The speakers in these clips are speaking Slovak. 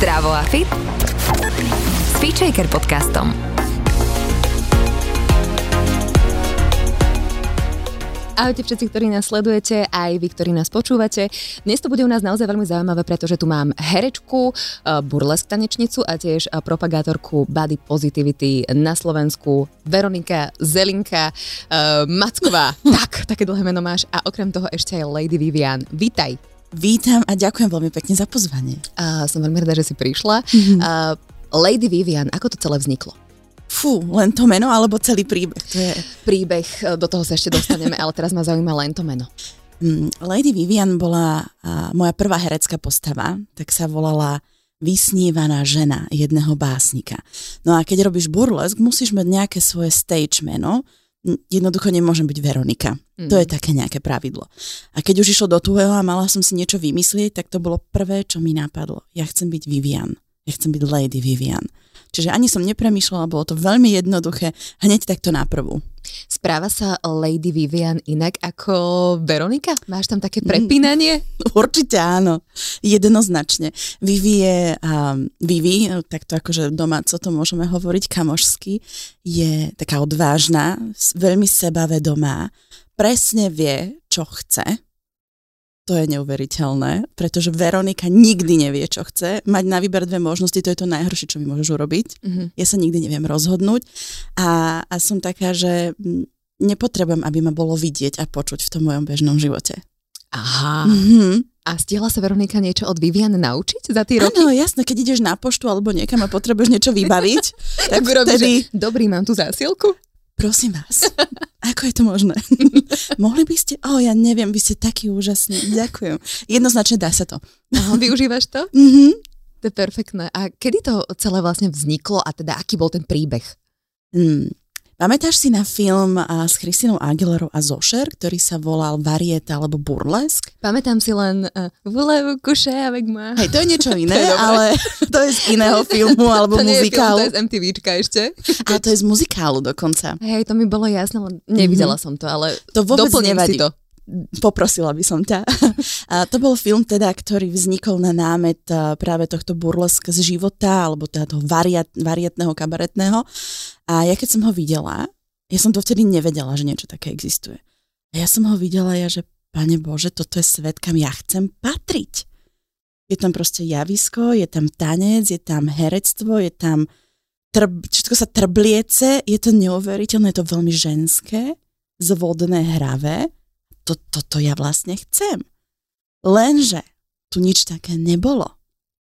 Zdravo a fit s Feature podcastom. Ahojte všetci, ktorí nás sledujete, aj vy, ktorí nás počúvate. Dnes to bude u nás naozaj veľmi zaujímavé, pretože tu mám herečku, eh, burlesk tanečnicu a tiež eh, propagátorku body positivity na Slovensku, Veronika Zelinka uh, Macková. tak, také dlhé meno máš. A okrem toho ešte aj Lady Vivian. Vítaj. Vítam a ďakujem veľmi pekne za pozvanie. Uh, som veľmi rada, že si prišla. Mm-hmm. Uh, Lady Vivian, ako to celé vzniklo? Fú, len to meno alebo celý príbeh? To je... Príbeh, do toho sa ešte dostaneme, ale teraz ma zaujíma len to meno. Mm, Lady Vivian bola a, moja prvá herecká postava, tak sa volala vysnívaná žena jedného básnika. No a keď robíš burlesk, musíš mať nejaké svoje stage meno, jednoducho nemôžem byť Veronika. Mm. To je také nejaké pravidlo. A keď už išlo do tuhého a mala som si niečo vymyslieť, tak to bolo prvé, čo mi napadlo. Ja chcem byť Vivian. Ja chcem byť Lady Vivian. Čiže ani som nepremýšľala, bolo to veľmi jednoduché, hneď takto na prvú. Správa sa Lady Vivian inak ako Veronika? Máš tam také prepínanie? Mm, určite áno, jednoznačne. Vivi je, um, Vivi, takto akože domáco to môžeme hovoriť kamošsky, je taká odvážna, veľmi sebavedomá, presne vie, čo chce, to je neuveriteľné, pretože Veronika nikdy nevie, čo chce. Mať na výber dve možnosti, to je to najhoršie, čo mi môžeš urobiť. Mm-hmm. Ja sa nikdy neviem rozhodnúť a, a som taká, že nepotrebujem, aby ma bolo vidieť a počuť v tom mojom bežnom živote. Aha. Mm-hmm. A stihla sa Veronika niečo od Vivian naučiť za tie roky? Áno, jasné, keď ideš na poštu alebo niekam a potrebuješ niečo vybaviť, tak vtedy... Že, dobrý, mám tu zásielku? Prosím vás, ako je to možné? Mohli by ste? O, oh, ja neviem, vy ste taký úžasný. Ďakujem. Jednoznačne dá sa to. Aha, využívaš to? Mhm. To je perfektné. A kedy to celé vlastne vzniklo a teda aký bol ten príbeh? Hmm. Pamätáš si na film s Christinou Aguilerou a Zošer, ktorý sa volal Varieta alebo Burlesk? Pamätám si len uh, Voulez coucher avec moi. Hej, to je niečo iné, to je ale to je z iného filmu alebo to muzikálu. to je z MTVčka ešte. A to je z muzikálu dokonca. Hej, to mi bolo jasné, len nevidela mm-hmm. som to, ale to vôbec nevadí. si to poprosila by som ťa. A to bol film teda, ktorý vznikol na námet práve tohto burlesk z života, alebo teda toho variat, varietného, kabaretného. A ja keď som ho videla, ja som to vtedy nevedela, že niečo také existuje. A ja som ho videla, ja, že Pane Bože, toto je svet, kam ja chcem patriť. Je tam proste javisko, je tam tanec, je tam herectvo, je tam trb, všetko sa trbliece, je to neuveriteľné, je to veľmi ženské, zvodné, hravé to, toto ja vlastne chcem. Lenže tu nič také nebolo.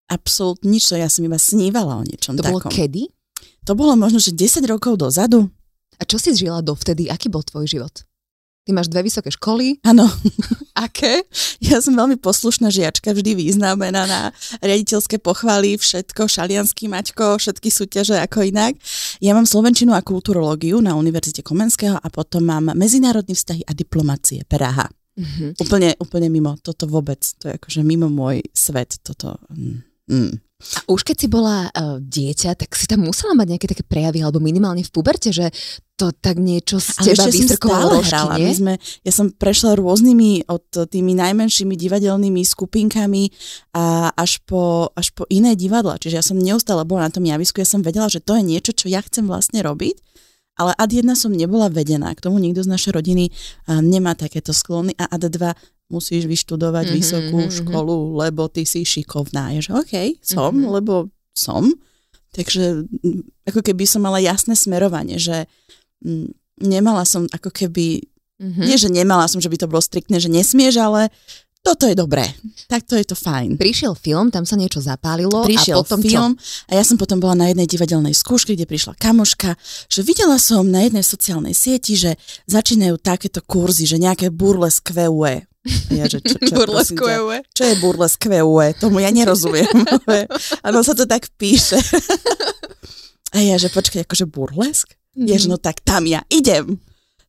Absolútne nič, ja som iba snívala o niečom to takom. To bolo kedy? To bolo možno, že 10 rokov dozadu. A čo si žila dovtedy? Aký bol tvoj život? Ty máš dve vysoké školy? Áno. Aké? Ja som veľmi poslušná žiačka, vždy významená na riaditeľské pochvaly, všetko, šalianský maťko, všetky súťaže ako inak. Ja mám slovenčinu a kulturológiu na Univerzite Komenského a potom mám medzinárodné vzťahy a diplomácie Praha. Mm-hmm. Úplne, úplne mimo, toto vôbec, to je akože mimo môj svet, toto. Mm. A už keď si bola uh, dieťa, tak si tam musela mať nejaké také prejavy, alebo minimálne v puberte, že to tak niečo z teba vystrkovalo hrala. My sme, ja som prešla rôznymi od tými najmenšími divadelnými skupinkami a až po, až po iné divadla. Čiže ja som neustále bola na tom javisku, ja som vedela, že to je niečo, čo ja chcem vlastne robiť. Ale ad jedna som nebola vedená, k tomu nikto z našej rodiny nemá takéto sklony a ad dva musíš vyštudovať mm-hmm, vysokú mm-hmm. školu, lebo ty si šikovná. Je, že OK, som, mm-hmm. lebo som. Takže ako keby som mala jasné smerovanie, že Mm, nemala som ako keby, mm-hmm. nie že nemala som, že by to bolo striktné, že nesmieš, ale toto je dobré, tak to je to fajn. Prišiel film, tam sa niečo zapálilo Prišiel a potom film čo? a ja som potom bola na jednej divadelnej skúške, kde prišla kamoška, že videla som na jednej sociálnej sieti, že začínajú takéto kurzy, že nejaké burlesk VUE. Ja, že čo, čo, burlesk VUE? Čo je burlesk VUE? Tomu ja nerozumiem. Áno, sa to tak píše. A ja, že počkaj, akože burlesk? Mm-hmm. Jež, no tak tam ja idem.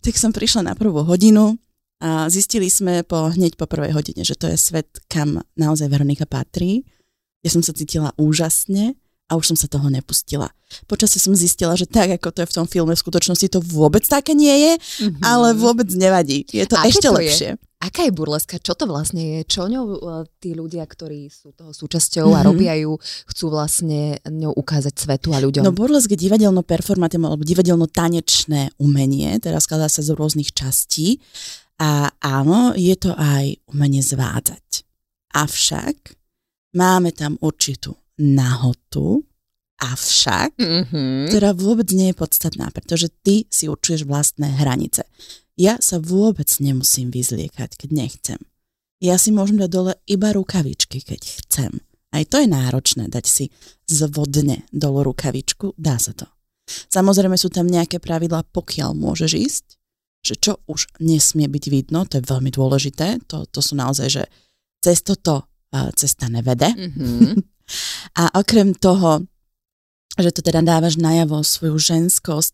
Tak som prišla na prvú hodinu a zistili sme po, hneď po prvej hodine, že to je svet, kam naozaj Veronika patrí. Ja som sa cítila úžasne a už som sa toho nepustila. Počasie som zistila, že tak, ako to je v tom filme, v skutočnosti to vôbec také nie je, mm-hmm. ale vôbec nevadí. Je to Aké ešte to lepšie. Je? Aká je burleska? Čo to vlastne je? Čo ňou e, tí ľudia, ktorí sú toho súčasťou mm-hmm. a robia ju, chcú vlastne ňou ukázať svetu a ľuďom? No burlesk je divadelno performatívne alebo divadelno tanečné umenie, teda skladá sa z rôznych častí a áno, je to aj umenie zvádzať. Avšak máme tam určitú nahotu, avšak, mm-hmm. ktorá vôbec nie je podstatná, pretože ty si určuješ vlastné hranice. Ja sa vôbec nemusím vyzliekať, keď nechcem. Ja si môžem dať dole iba rukavičky, keď chcem. Aj to je náročné, dať si zvodne dole rukavičku, dá sa to. Samozrejme sú tam nejaké pravidlá, pokiaľ môžeš ísť, že čo už nesmie byť vidno, to je veľmi dôležité, to, to sú naozaj, že cez toto uh, cesta nevede. Mm-hmm. A okrem toho, že to teda dávaš najavo svoju ženskosť,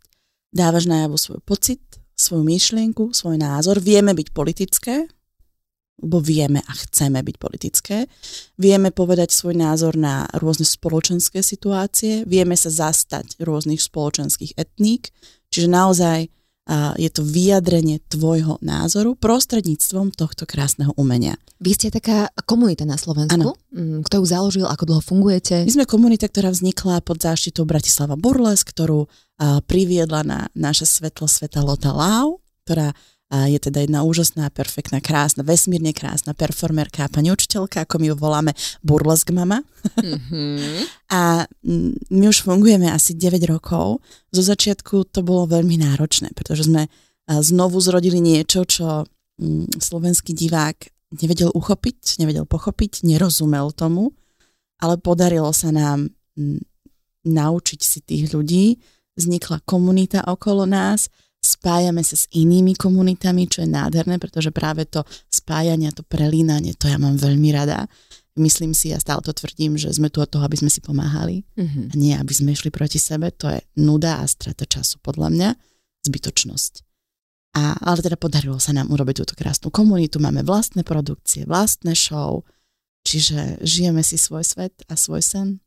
dávaš najavo svoj pocit, svoju myšlienku, svoj názor. Vieme byť politické, lebo vieme a chceme byť politické. Vieme povedať svoj názor na rôzne spoločenské situácie, vieme sa zastať rôznych spoločenských etník, čiže naozaj a je to vyjadrenie tvojho názoru prostredníctvom tohto krásneho umenia. Vy ste taká komunita na Slovensku? Ano. Mm, kto ju založil, ako dlho fungujete? My sme komunita, ktorá vznikla pod záštitou Bratislava Burles, ktorú priviedla na naše svetlo sveta Lota Lau, ktorá a je teda jedna úžasná, perfektná, krásna, vesmírne krásna performerka pani učiteľka, ako my ju voláme Burlesk mama. Mm-hmm. a my už fungujeme asi 9 rokov. Zo začiatku to bolo veľmi náročné, pretože sme znovu zrodili niečo, čo slovenský divák nevedel uchopiť, nevedel pochopiť, nerozumel tomu, ale podarilo sa nám naučiť si tých ľudí, vznikla komunita okolo nás, spájame sa s inými komunitami, čo je nádherné, pretože práve to spájanie, to prelínanie, to ja mám veľmi rada. Myslím si, ja stále to tvrdím, že sme tu od toho, aby sme si pomáhali mm-hmm. a nie, aby sme išli proti sebe. To je nuda a strata času, podľa mňa, zbytočnosť. A, ale teda podarilo sa nám urobiť túto krásnu komunitu, máme vlastné produkcie, vlastné show, čiže žijeme si svoj svet a svoj sen.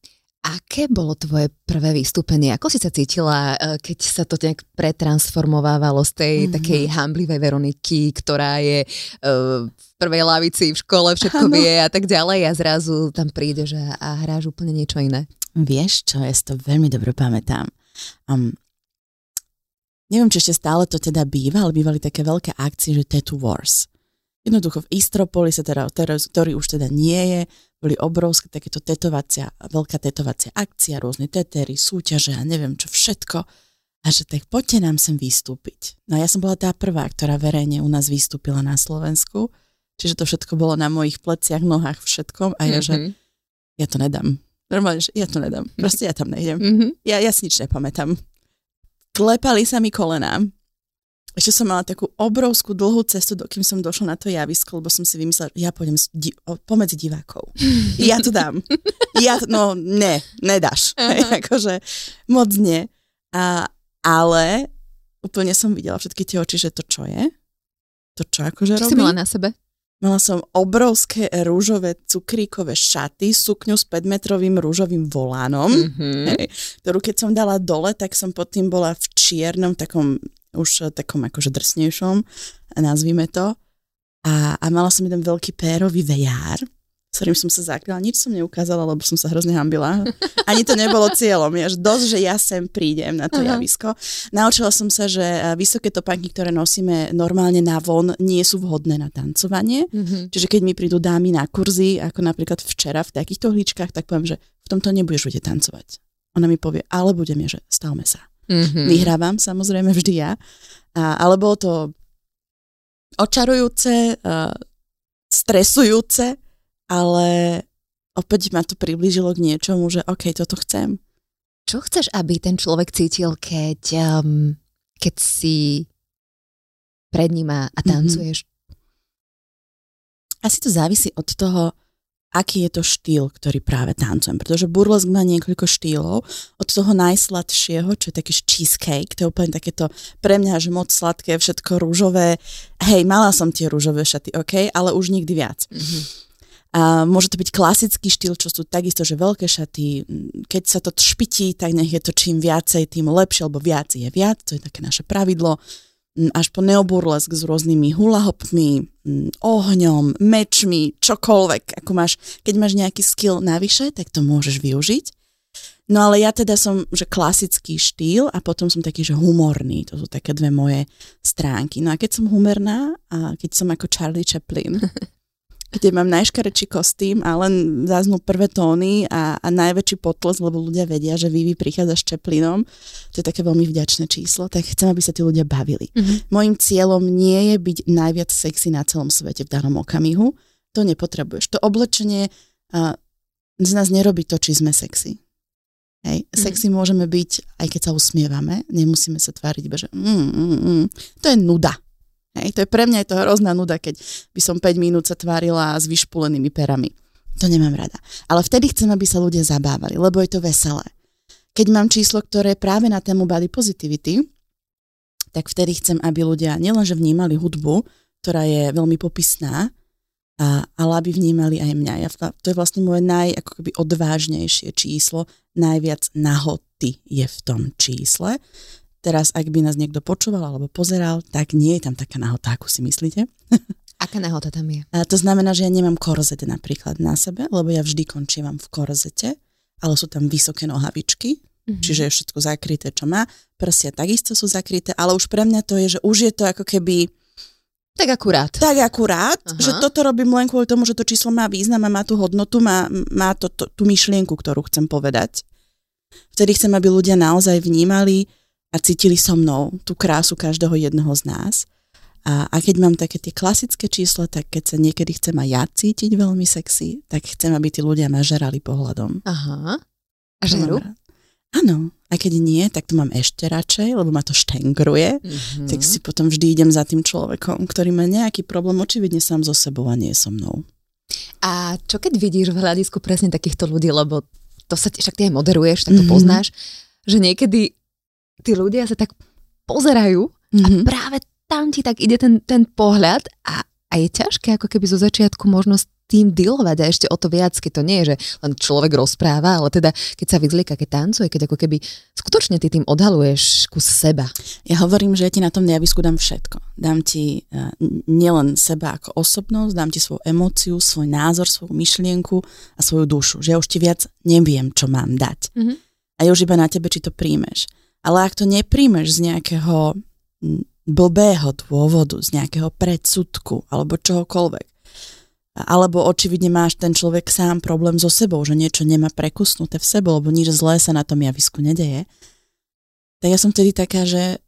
Aké bolo tvoje prvé vystúpenie? Ako si sa cítila, e, keď sa to nejak pretransformovávalo z tej mm-hmm. takej hamblivej Veroniky, ktorá je uh, v prvej lavici v škole, všetko ano. vie a tak ďalej a zrazu tam príde že a hráš úplne niečo iné? Vieš čo, ja si to veľmi dobre pamätám. Um, neviem, či ešte stále to teda býva, ale bývali také veľké akcie, že Tattoo Wars. Jednoducho v Istropolise, teda, ktorý už teda nie je, boli obrovské takéto tetovacia, veľká tetovacia akcia, rôzne tetery, súťaže a neviem čo všetko. A že tak poďte nám sem vystúpiť. No a ja som bola tá prvá, ktorá verejne u nás vystúpila na Slovensku. Čiže to všetko bolo na mojich pleciach, nohách, všetkom. A ja, mm-hmm. že mhm. ja to nedám. Normálne, že ja to nedám. Proste ja tam nejdem. Mm-hmm. Ja, ja si nič nepamätám. Klepali sa mi kolenám ešte som mala takú obrovskú dlhú cestu, dokým som došla na to javisko, lebo som si vymyslela, že ja pôjdem di- pomedzi divákov. Ja to dám. Ja, no ne, nedáš. Uh-huh. akože moc nie. A, ale úplne som videla všetky tie oči, že to čo je? To čo akože čo robí? si mala na sebe? Mala som obrovské rúžové cukríkové šaty, sukňu s 5-metrovým rúžovým volánom, mm-hmm. hej, ktorú keď som dala dole, tak som pod tým bola v čiernom takom už takom akože drsnejšom, nazvime to. A, a mala som jeden veľký pérový vejár, s ktorým som sa zakryla. Nič som neukázala, lebo som sa hrozne hambila. Ani to nebolo cieľom. Je až dosť, že ja sem prídem na to Aha. javisko. Naučila som sa, že vysoké topánky, ktoré nosíme normálne na von, nie sú vhodné na tancovanie. Mm-hmm. Čiže keď mi prídu dámy na kurzy, ako napríklad včera v takýchto hličkách, tak poviem, že v tomto nebudeš vedieť tancovať. Ona mi povie, ale budem je, že stavme sa. Mm-hmm. Vyhrávam samozrejme vždy ja. A, ale bolo to očarujúce, uh, stresujúce, ale opäť ma to priblížilo k niečomu, že OK, toto chcem. Čo chceš, aby ten človek cítil, keď, um, keď si pred ním a mhm. tancuješ? Mm-hmm. Asi to závisí od toho, aký je to štýl, ktorý práve tancujem. Pretože burlesk má niekoľko štýlov. Od toho najsladšieho, čo je taký cheesecake, to je úplne takéto pre mňa, že moc sladké, všetko rúžové. Hej, mala som tie rúžové šaty, OK, ale už nikdy viac. Mm-hmm. A môže to byť klasický štýl, čo sú takisto, že veľké šaty, keď sa to špití, tak nech je to čím viacej, tým lepšie, alebo viac je viac, to je také naše pravidlo až po neoburlesk s rôznymi hulahopmi, ohňom, mečmi, čokoľvek. Ako máš, keď máš nejaký skill navyše, tak to môžeš využiť. No ale ja teda som, že klasický štýl a potom som taký, že humorný. To sú také dve moje stránky. No a keď som humorná a keď som ako Charlie Chaplin, kde mám najškarečší kostým a len záznú prvé tóny a, a najväčší potles, lebo ľudia vedia, že Vivi prichádza s Chaplinom. To je také veľmi vďačné číslo, tak chcem, aby sa tí ľudia bavili. Mm-hmm. Mojím cieľom nie je byť najviac sexy na celom svete v danom okamihu. To nepotrebuješ. To oblečenie uh, z nás nerobí to, či sme sexy. Hej. Mm. Sexy môžeme byť, aj keď sa usmievame, nemusíme sa tváriť, že mm, mm, mm. to je nuda. Hej. To je pre mňa je to hrozná nuda, keď by som 5 minút sa tvárila s vyšpulenými perami. To nemám rada. Ale vtedy chcem, aby sa ľudia zabávali, lebo je to veselé. Keď mám číslo, ktoré je práve na tému body positivity, tak vtedy chcem, aby ľudia nielenže vnímali hudbu, ktorá je veľmi popisná, a, ale aby vnímali aj mňa. Ja, to je vlastne moje naj, ako keby odvážnejšie číslo, najviac nahoty je v tom čísle. Teraz, ak by nás niekto počúval alebo pozeral, tak nie je tam taká nahota, ako si myslíte. Aká nahota tam je? A to znamená, že ja nemám korzet napríklad na sebe, lebo ja vždy končím v korzete, ale sú tam vysoké nohavičky, mm-hmm. čiže je všetko zakryté, čo má. Prsia takisto sú zakryté, ale už pre mňa to je, že už je to ako keby tak akurát. Tak akurát, Aha. že toto robím len kvôli tomu, že to číslo má význam a má tú hodnotu, má, má to, to, tú myšlienku, ktorú chcem povedať. Vtedy chcem, aby ľudia naozaj vnímali a cítili so mnou tú krásu každého jedného z nás. A, a keď mám také tie klasické čísla, tak keď sa niekedy chcem aj ja cítiť veľmi sexy, tak chcem, aby tí ľudia ma žerali pohľadom. Aha. A žeru? Áno, a keď nie, tak to mám ešte radšej, lebo ma to štengruje, mm-hmm. tak si potom vždy idem za tým človekom, ktorý má nejaký problém očividne sám so sebou a nie so mnou. A čo keď vidíš v hľadisku presne takýchto ľudí, lebo to sa však ty aj moderuješ, tak to mm-hmm. poznáš, že niekedy tí ľudia sa tak pozerajú mm-hmm. a mhm. práve tam ti tak ide ten, ten pohľad a, a je ťažké ako keby zo začiatku možnosť tým dealovať a ešte o to viac, keď to nie je, že len človek rozpráva, ale teda keď sa vyzlieka, keď tancuje, keď ako keby skutočne ty tým odhaluješ kus seba. Ja hovorím, že ja ti na tom javisku dám všetko. Dám ti uh, nielen seba ako osobnosť, dám ti svoju emóciu, svoj názor, svoju myšlienku a svoju dušu. Že ja už ti viac neviem, čo mám dať. Mm-hmm. A je už iba na tebe, či to príjmeš. Ale ak to nepríjmeš z nejakého blbého dôvodu, z nejakého predsudku alebo čohokoľvek, alebo očividne máš ten človek sám problém so sebou, že niečo nemá prekusnuté v sebe, lebo nič zlé sa na tom javisku nedeje, tak ja som tedy taká, že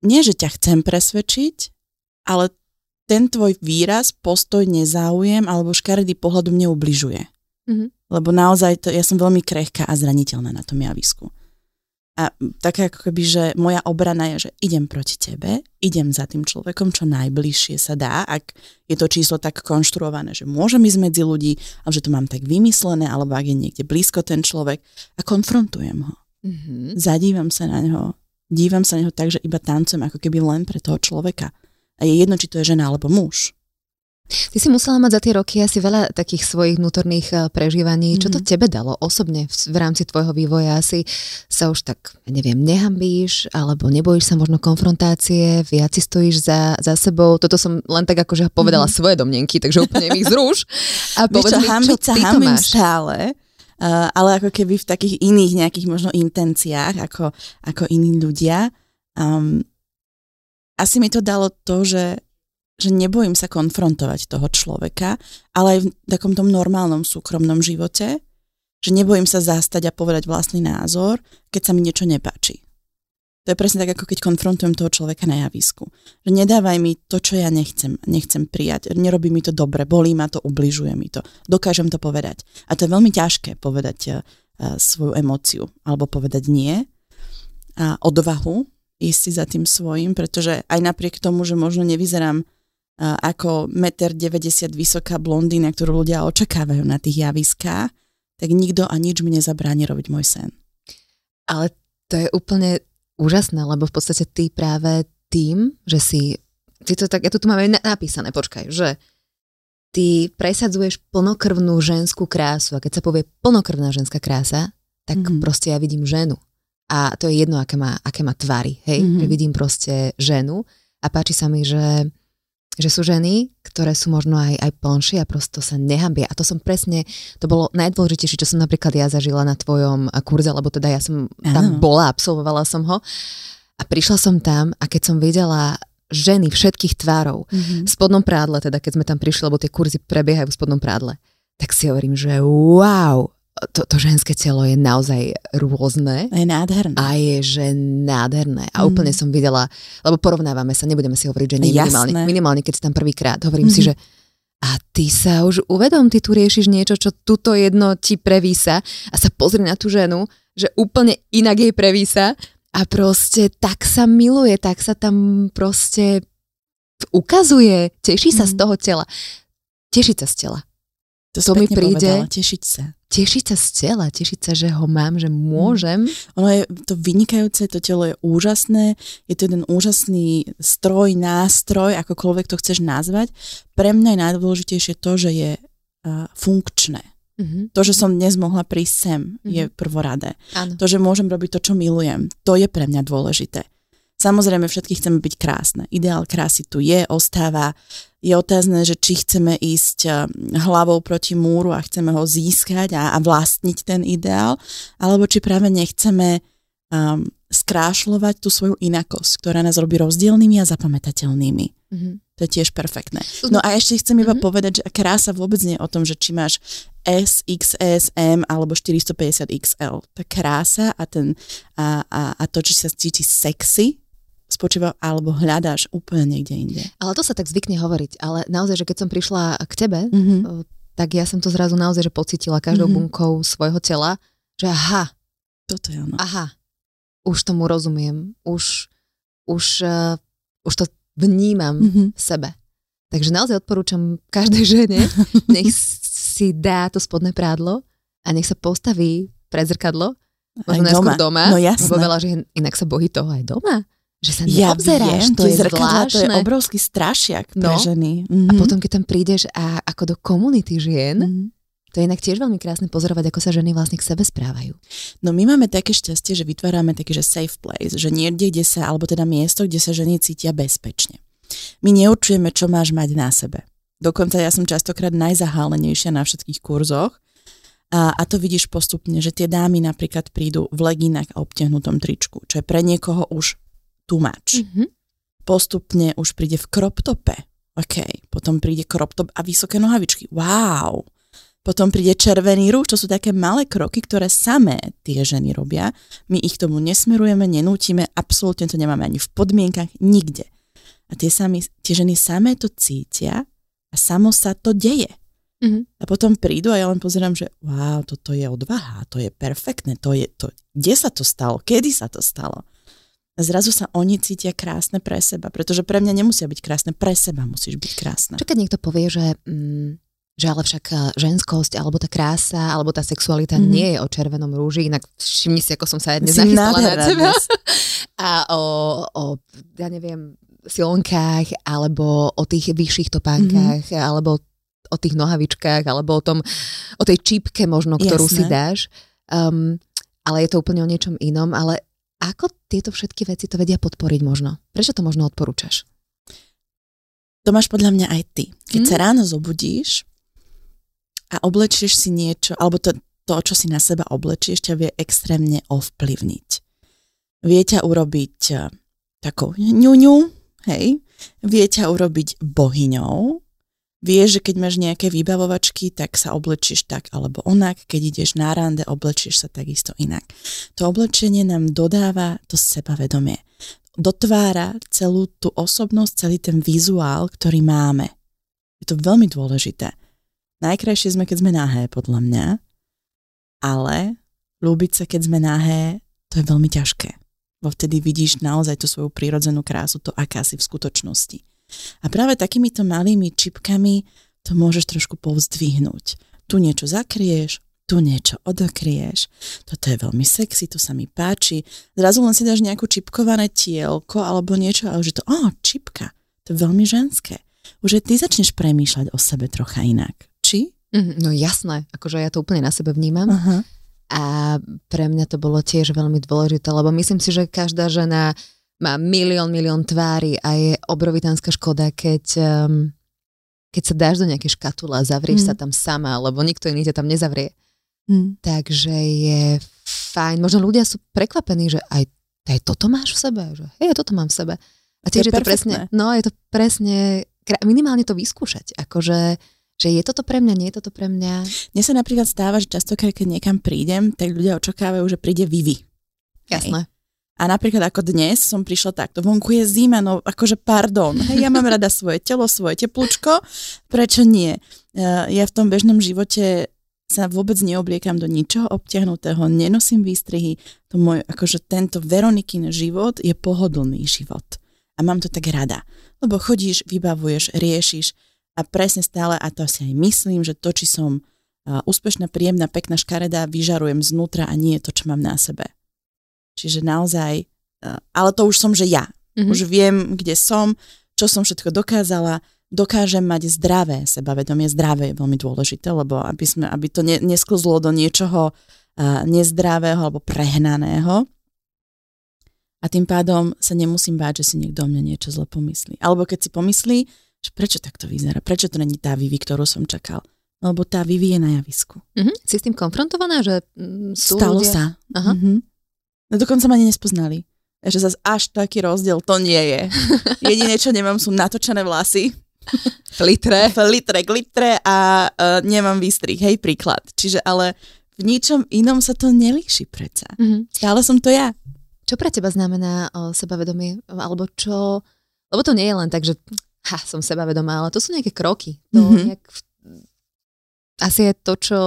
nie, že ťa chcem presvedčiť, ale ten tvoj výraz, postoj, nezáujem alebo škaredý pohľadu mne ubližuje. Mm-hmm. Lebo naozaj to, ja som veľmi krehká a zraniteľná na tom javisku. A také ako keby, že moja obrana je, že idem proti tebe, idem za tým človekom, čo najbližšie sa dá, ak je to číslo tak konštruované, že môžem ísť medzi ľudí, ale že to mám tak vymyslené, alebo ak je niekde blízko ten človek a konfrontujem ho. Mm-hmm. Zadívam sa na neho, dívam sa na neho tak, že iba tancujem ako keby len pre toho človeka. A je jedno, či to je žena alebo muž. Ty si musela mať za tie roky asi veľa takých svojich vnútorných eh, prežívaní. Mm-hmm. Čo to mhm. tebe dalo osobne v, v rámci tvojho vývoja? Asi sa už tak, neviem, nehambíš, alebo nebojíš sa možno konfrontácie, viac si stojíš za, za sebou. Toto som len tak akože povedala mm-hmm. svoje domnenky, takže úplne ich zruš. A povedz čo, mi, hambiť čo sa hambím stále, uh, ale ako keby v takých iných nejakých možno intenciách, ako, ako iní ľudia. Um, asi mi to dalo to, že že nebojím sa konfrontovať toho človeka, ale aj v takom tom normálnom súkromnom živote, že nebojím sa zastať a povedať vlastný názor, keď sa mi niečo nepáči. To je presne tak, ako keď konfrontujem toho človeka na javisku. Že nedávaj mi to, čo ja nechcem, nechcem prijať. Nerobí mi to dobre, bolí ma to, ubližuje mi to. Dokážem to povedať. A to je veľmi ťažké povedať uh, svoju emóciu alebo povedať nie. A odvahu ísť si za tým svojim, pretože aj napriek tomu, že možno nevyzerám ako 1,90 m vysoká blondína, ktorú ľudia očakávajú na tých javiskách, tak nikto a nič mi nezabráni robiť môj sen. Ale to je úplne úžasné, lebo v podstate ty práve tým, že si, ty to tak, ja to tu máme napísané, počkaj, že ty presadzuješ plnokrvnú ženskú krásu a keď sa povie plnokrvná ženská krása, tak mm-hmm. proste ja vidím ženu. A to je jedno, aké má, aké má tvary, hej? Mm-hmm. Že vidím proste ženu a páči sa mi, že, že sú ženy, ktoré sú možno aj, aj plnšie a prosto sa nehambia. A to som presne, to bolo najdôležitejšie, čo som napríklad ja zažila na tvojom kurze, lebo teda ja som tam bola, absolvovala som ho. A prišla som tam a keď som videla ženy všetkých tvárov mm-hmm. v spodnom prádle, teda keď sme tam prišli, lebo tie kurzy prebiehajú v spodnom prádle, tak si hovorím, že wow, to, to ženské telo je naozaj rôzne. A je nádherné. A je, že nádherné. A mm. úplne som videla, lebo porovnávame sa, nebudeme si hovoriť, že nie minimálne, minimálne, keď si tam prvýkrát. Hovorím mm-hmm. si, mhm. že a ty sa už uvedom, ty tu riešiš niečo, čo tuto jedno ti prevísa a sa pozri na tú ženu, že úplne inak jej prevísa a proste tak sa miluje, tak sa tam proste ukazuje, teší sa mm. z toho tela. Tešiť sa z tela. To, to mi príde. Povedala, tešiť sa tešiť sa z tela, tešiť sa, že ho mám, že môžem. Mm. Ono je to vynikajúce, to telo je úžasné, je to jeden úžasný stroj, nástroj, akokoľvek to chceš nazvať. Pre mňa je najdôležitejšie to, že je uh, funkčné. Mm-hmm. To, že som dnes mohla prísť sem, mm-hmm. je prvoradé. Áno. To, že môžem robiť to, čo milujem, to je pre mňa dôležité. Samozrejme, všetky chceme byť krásne. Ideál krásy tu je, ostáva. Je otázne, že či chceme ísť eh, hlavou proti múru a chceme ho získať a, a vlastniť ten ideál, alebo či práve nechceme um, skrášľovať tú svoju inakosť, ktorá nás robí rozdielnými a zapamätateľnými. Mm-hmm. To je tiež perfektné. No a ešte chcem iba mm-hmm. povedať, že krása vôbec nie je o tom, že či máš S, XS, M alebo 450 XL. Tá krása a, ten, a, a, a to, či sa cíti sexy, spočíva alebo hľadáš úplne niekde inde. Ale to sa tak zvykne hovoriť, ale naozaj, že keď som prišla k tebe, mm-hmm. tak ja som to zrazu naozaj, že pocitila každou mm-hmm. bunkou svojho tela, že aha, toto je ono. Aha, už tomu rozumiem, už, už, uh, už to vnímam mm-hmm. v sebe. Takže naozaj odporúčam každej žene, nech si dá to spodné prádlo a nech sa postaví pred zrkadlo, možno najskôr doma, no jasné. lebo veľa žien inak sa bojí toho aj doma že sa neobzeráš, ja to je zrkadla, to je obrovský strašiak pre no. ženy. Mm-hmm. A mhm. potom, keď tam prídeš a ako do komunity žien, mm-hmm. to je inak tiež veľmi krásne pozorovať, ako sa ženy vlastne k sebe správajú. No my máme také šťastie, že vytvárame taký, že safe place, že niekde, kde sa, alebo teda miesto, kde sa ženy cítia bezpečne. My neurčujeme, čo máš mať na sebe. Dokonca ja som častokrát najzahálenejšia na všetkých kurzoch, a, a to vidíš postupne, že tie dámy napríklad prídu v leginách a obtiahnutom tričku, čo je pre niekoho už too much. Mm-hmm. Postupne už príde v crop tope. OK. Potom príde crop top a vysoké nohavičky. Wow. Potom príde červený rúž, to sú také malé kroky, ktoré samé tie ženy robia. My ich tomu nesmerujeme, nenútime, absolútne to nemáme ani v podmienkach, nikde. A tie, sami, tie ženy samé to cítia a samo sa to deje. Mm-hmm. A potom prídu a ja len pozerám, že wow, toto je odvaha, to je perfektné, to je to, kde sa to stalo, kedy sa to stalo. Zrazu sa oni cítia krásne pre seba, pretože pre mňa nemusia byť krásne, pre seba musíš byť krásna. Čo keď niekto povie, že, mm, že ale však eh, ženskosť, alebo tá krása, alebo tá sexualita mm-hmm. nie je o červenom rúži, inak všimni si, ako som sa aj dnes nachystala na teba. A o, o, ja neviem, silonkách, alebo o tých vyšších topánkach, mm-hmm. alebo o tých nohavičkách, alebo o, tom, o tej čípke možno, ktorú Jasné. si dáš. Um, ale je to úplne o niečom inom, ale ako tieto všetky veci to vedia podporiť možno? Prečo to možno odporúčaš? To máš podľa mňa aj ty. Keď hmm. sa ráno zobudíš a oblečieš si niečo, alebo to, to, čo si na seba oblečieš, ťa vie extrémne ovplyvniť. Vie ťa urobiť eh, takou ňuňu, hej, vie ťa urobiť bohyňou, Vieš, že keď máš nejaké vybavovačky, tak sa oblečieš tak alebo onak, keď ideš na rande, oblečieš sa takisto inak. To oblečenie nám dodáva to sebavedomie. Dotvára celú tú osobnosť, celý ten vizuál, ktorý máme. Je to veľmi dôležité. Najkrajšie sme, keď sme nahé, podľa mňa, ale ľúbiť sa, keď sme nahé, to je veľmi ťažké. Bo vtedy vidíš naozaj tú svoju prírodzenú krásu, to aká si v skutočnosti. A práve takýmito malými čipkami to môžeš trošku povzdvihnúť. Tu niečo zakrieš, tu niečo odokrieš. Toto je veľmi sexy, to sa mi páči. Zrazu len si dáš nejakú čipkované tielko alebo niečo a už je to, oh, čipka. To je veľmi ženské. už aj ty začneš premýšľať o sebe trocha inak. Či? Mm, no jasné, akože ja to úplne na sebe vnímam. Aha. A pre mňa to bolo tiež veľmi dôležité, lebo myslím si, že každá žena má milión, milión tvári a je obrovitánska škoda, keď, um, keď sa dáš do nejakej škatule a zavrieš Mm. sa tam sama, lebo nikto iný ťa tam nezavrie. Hm. Takže je fajn. Možno ľudia sú prekvapení, že aj, aj toto máš v sebe, že hej, toto mám v sebe. A To je tiež je to presne, no je to presne, minimálne to vyskúšať, akože že je toto pre mňa, nie je toto pre mňa. Mne sa napríklad stáva, že častokrát, keď niekam prídem, tak ľudia očakávajú, že príde Vivi. Jasné. A napríklad ako dnes som prišla takto, vonku je zima, no akože pardon, hej, ja mám rada svoje telo, svoje teplúčko, prečo nie? Uh, Ja v tom bežnom živote sa vôbec neobliekam do ničoho obťahnutého, nenosím výstrihy, to môj, akože tento Veronikin život je pohodlný život. A mám to tak rada, lebo chodíš, vybavuješ, riešiš a presne stále, a to si aj myslím, že to, či som uh, úspešná, príjemná, pekná, škaredá, vyžarujem znútra a nie je to, čo mám na sebe. Čiže naozaj, uh, ale to už som, že ja. Mhm. Už viem, kde som, čo som všetko dokázala, dokážem mať zdravé sebavedomie. Zdravé je veľmi dôležité, lebo aby, sme, aby to ne, nesklzlo do niečoho uh, nezdravého alebo prehnaného. A tým pádom sa nemusím báť, že si niekto o mňa niečo zle pomyslí. Alebo keď si pomyslí, že prečo takto vyzerá, prečo to není tá Vivi, ktorú som čakal. Lebo tá Vivi je na javisku. Mhm. Si s tým konfrontovaná, že mm, sú Stalo ľudia... sa. Aha. Mhm. No dokonca ma ani nespoznali. Že zase až taký rozdiel to nie je. Jediné, čo nemám, sú natočené vlasy, Flitre. litre, glitre a uh, nemám výstrih, hej, príklad. Čiže ale v ničom inom sa to nelíši predsa. Mhm. Stále som to ja. Čo pre teba znamená o, sebavedomie? Alebo čo... Lebo to nie je len tak, že ha, som sebavedomá, ale to sú nejaké kroky. To Mhm. nejak... Asi je to čo,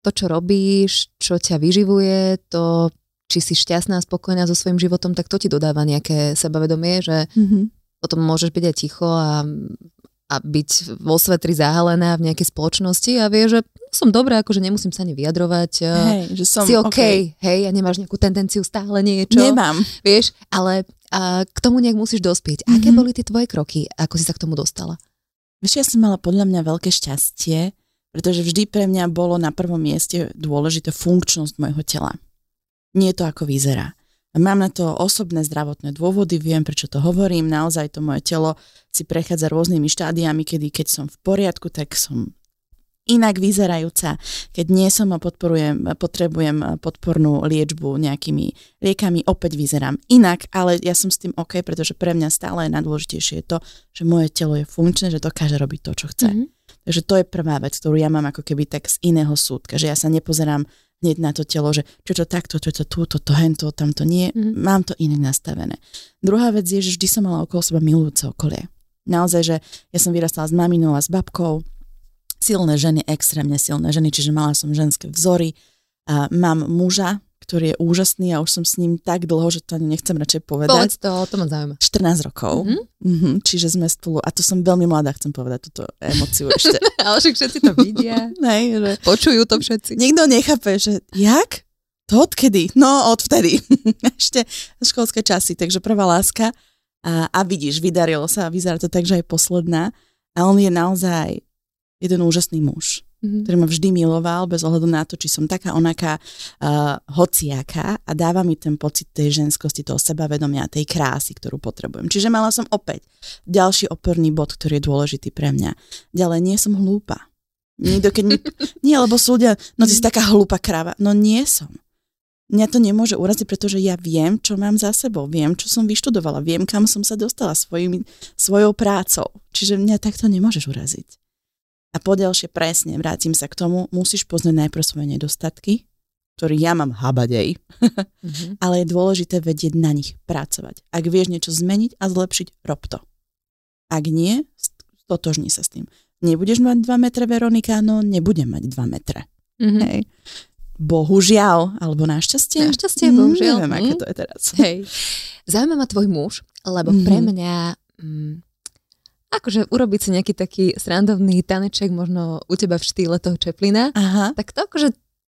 to, čo robíš, čo ťa vyživuje, to, či si šťastná a spokojná so svojím životom, tak to ti dodáva nejaké sebavedomie, že Mm-hmm. potom môžeš byť aj ticho a, a byť vo svetri zahalená v nejakej spoločnosti a vie, že som dobrá, akože nemusím sa ani vyjadrovať. a Hej, že som si OK, hej, a nemáš nejakú tendenciu stále niečo. Nemám. Vieš, ale a k tomu nejak musíš dospieť. Aké Mhm. boli tie tvoje kroky? Ako si sa k tomu dostala? Vieš, ja som mala podľa mňa veľké šťastie, pretože vždy pre mňa bolo na prvom mieste dôležité funkčnosť môjho tela. Nie to, ako vyzerá. Mám na to osobné zdravotné dôvody, viem, prečo to hovorím. Naozaj to moje telo si prechádza rôznymi štádiami, kedy keď som v poriadku, tak som inak vyzerajúca. Keď nie som a podporujem, potrebujem podpornú liečbu nejakými liekami, opäť vyzerám inak, ale ja som s tým OK, pretože pre mňa stále je najdôležitejšie to, že moje telo je funkčné, že dokáže robiť to, čo chce. Mhm. Takže to je prvá vec, ktorú ja mám ako keby tak z iného súdka, že ja sa nepozerám hneď na to telo, že čo to takto, čo to túto, to hento, tamto nie, Mhm. mám to inak nastavené. Druhá vec je, že vždy som mala okolo seba milujúce okolie. Naozaj, že ja som vyrastala s maminou a s babkou, silné ženy, extrémne silné ženy, čiže mala som ženské vzory. A mám muža, ktorý je úžasný a už som s ním tak dlho, že to ani nechcem radšej povedať. Povedz to, to ma zaujíma. 14 rokov. Mhm. Mm-hmm, čiže sme spolu, a to som veľmi mladá, chcem povedať túto emociu ešte. Ale však všetci to vidia. Hej, že Počujú to všetci. nikto nechápe, že jak? To odkedy? No, odvtedy. Ešte školské časy, takže prvá láska. A, a vidíš, vydarilo sa, vyzerá to tak, že aj posledná. A on je naozaj jeden úžasný muž, Mhm. ktorý ma vždy miloval, bez ohľadu na to, či som taká onaká uh, hociaká a dáva mi ten pocit tej ženskosti, toho sebavedomia, tej krásy, ktorú potrebujem. Čiže mala som opäť ďalší oporný bod, ktorý je dôležitý pre mňa. Ďalej, nie som hlúpa. Niekto, keď mi... Nie, lebo sú ľudia, no ty si taká hlúpa kráva. No nie som. Mňa to nemôže uraziť, pretože ja viem, čo mám za sebou, viem, čo som vyštudovala, viem, kam som sa dostala svojimi, svojou prácou. Čiže mňa takto nemôžeš uraziť. A poďalšie presne, vrátim sa k tomu, musíš poznať najprv svoje nedostatky, ktorý ja mám habadej, Mhm. ale je dôležité vedieť na nich pracovať. Ak vieš niečo zmeniť a zlepšiť, rob to. Ak nie, stotožni sa s tým. Nebudeš mať 2 metre, Veronika? No, nebudem mať 2 metre. Mhm. Hej. Bohužiaľ, alebo našťastie? Našťastie, Mm, bohužiaľ. Neviem, aké Mm. to je teraz. Hej. Zaujíma ma tvoj muž, lebo Mhm. pre mňa... Mm, akože urobiť si nejaký taký srandovný taneček možno u teba v štýle toho Čeplina, Aha. tak to akože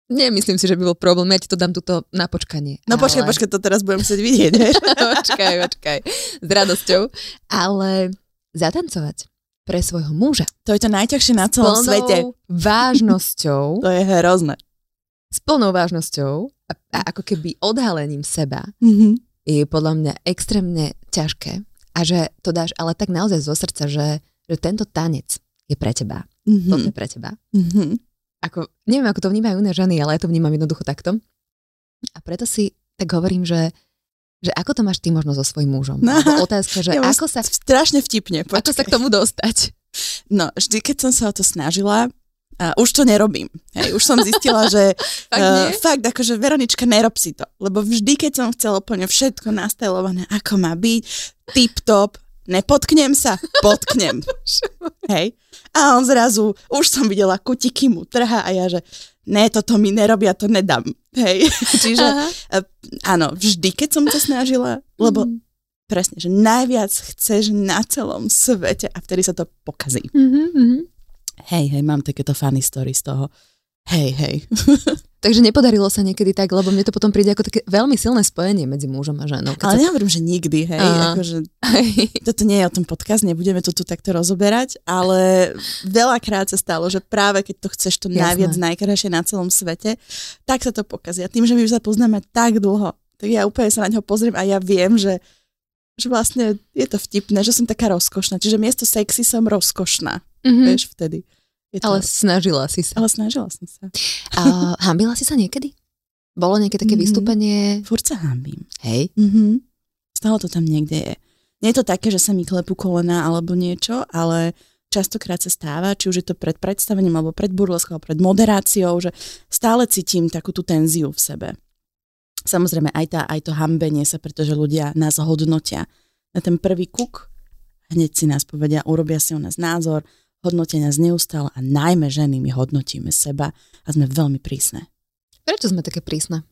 nemyslím si, že by bol problém. Ja ti to dám tuto na počkanie. No ale... počkaj, to teraz budem chcieť vidieť, vieš? počkaj, počkaj. S radosťou. Ale zatancovať. pre svojho muža. To je to najťažšie na celom plnou svete. vážnosťou, To je hrozné. s plnou vážnosťou a, a ako keby odhalením seba Mm-hmm. je podľa mňa extrémne ťažké a že to dáš ale tak naozaj zo srdca, že, že tento tanec je pre teba. Mm-hmm. Toto je pre teba. Mm-hmm. Ako, neviem, ako to vnímajú iné ženy, ale ja to vnímam jednoducho takto. A preto si tak hovorím, že, že ako to máš ty možno so svojím mužom? No. Alebo otázka, že Ja ako sa, Strašne vtipne. ako sa k tomu dostať? No, vždy, keď som sa o to snažila, a už to nerobím. Hej, už som zistila, že Fakt nie? fakt akože Veronička, nerob si to. Lebo vždy, keď som chcela úplne všetko nastajlované, ako má byť, tip-top, nepotknem sa, potknem. Hej. A on zrazu, už som videla kutiky mu trha a ja, že ne, toto mi nerobia, to nedám. Hej. Čiže Aha. eh, áno, vždy, keď som to snažila, lebo Mhm. presne, že najviac chceš na celom svete a vtedy sa to pokazí. Mhm, mhm. Hej, hej, mám takéto funny story z toho. Hej, hej. Takže nepodarilo sa niekedy tak, lebo mne to potom príde ako také veľmi silné spojenie medzi mužom a ženou. Keď Ale sa... nehovorím, že nikdy, hej. Aha. Akože, toto nie je o tom podcast, nebudeme to tu takto rozoberať, ale veľakrát sa stalo, že práve keď to chceš to Jasné. najviac, najkrajšie na celom svete, tak sa to pokazí. A tým, že my už sa poznáme tak dlho, tak ja úplne sa na ňo pozriem a ja viem, že, že vlastne je to vtipné, že som taká rozkošná. Čiže miesto sexy som rozkošná, Mhm. vieš, vtedy. Je to, Ale snažila si sa. ale snažila som sa. A hambila si sa niekedy? Bolo nejaké také Mhm. vystúpenie? Furt sa hambím. Hej. Mhm. Stále to tam niekde je. Nie je to také, že sa mi klepú kolena alebo niečo, ale častokrát sa stáva, či už je to pred predstavením alebo pred burleskou, pred moderáciou, že stále cítim takú tú tenziu v sebe. Samozrejme aj, tá, aj to hambenie sa, pretože ľudia nás hodnotia. Na ten prvý kuk hneď si nás povedia, urobia si o nás názor, hodnotia nás neustále a najmä ženy my hodnotíme seba a sme veľmi prísne. Prečo sme také prísne?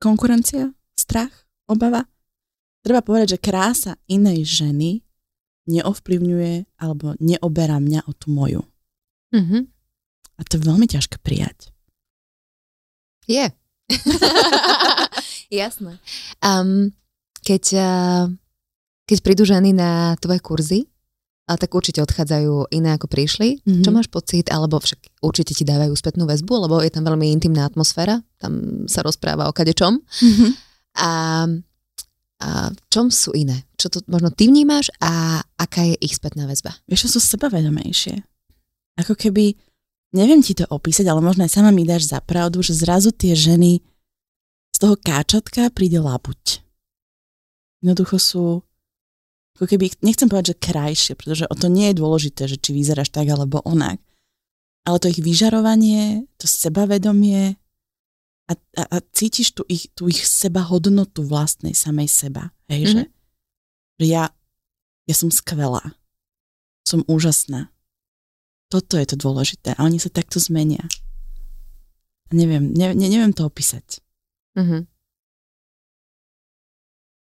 konkurencia, strach, obava. Treba povedať, že krása inej ženy neovplyvňuje alebo neoberá mňa o tú moju. Mhm. A to je veľmi ťažké prijať. Je. Jasné. Um, keď, uh, keď prídu ženy na tvoje kurzy, a tak určite odchádzajú iné ako prišli. Mhm. Čo máš pocit, alebo však určite ti dávajú spätnú väzbu, lebo je tam veľmi intimná atmosféra, tam sa rozpráva o kadečom. A, a v čom sú iné? Čo to možno ty vnímaš a aká je ich spätná väzba? Vieš, čo sú sebavedomejšie. Ako keby, neviem ti to opísať, ale možno aj sama mi dáš za pravdu, že zrazu tie ženy toho káčatka príde labuť. Jednoducho sú ako keby, nechcem povedať, že krajšie, pretože o to nie je dôležité, že či vyzeráš tak alebo onak. Ale to ich vyžarovanie, to sebavedomie a, a, a cítiš tu ich, tu ich sebahodnotu vlastnej samej seba. Hej, mm-hmm. že, že ja, ja som skvelá. Som úžasná. Toto je to dôležité. A oni sa takto zmenia. Neviem, ne, ne, neviem to opísať. Mhm.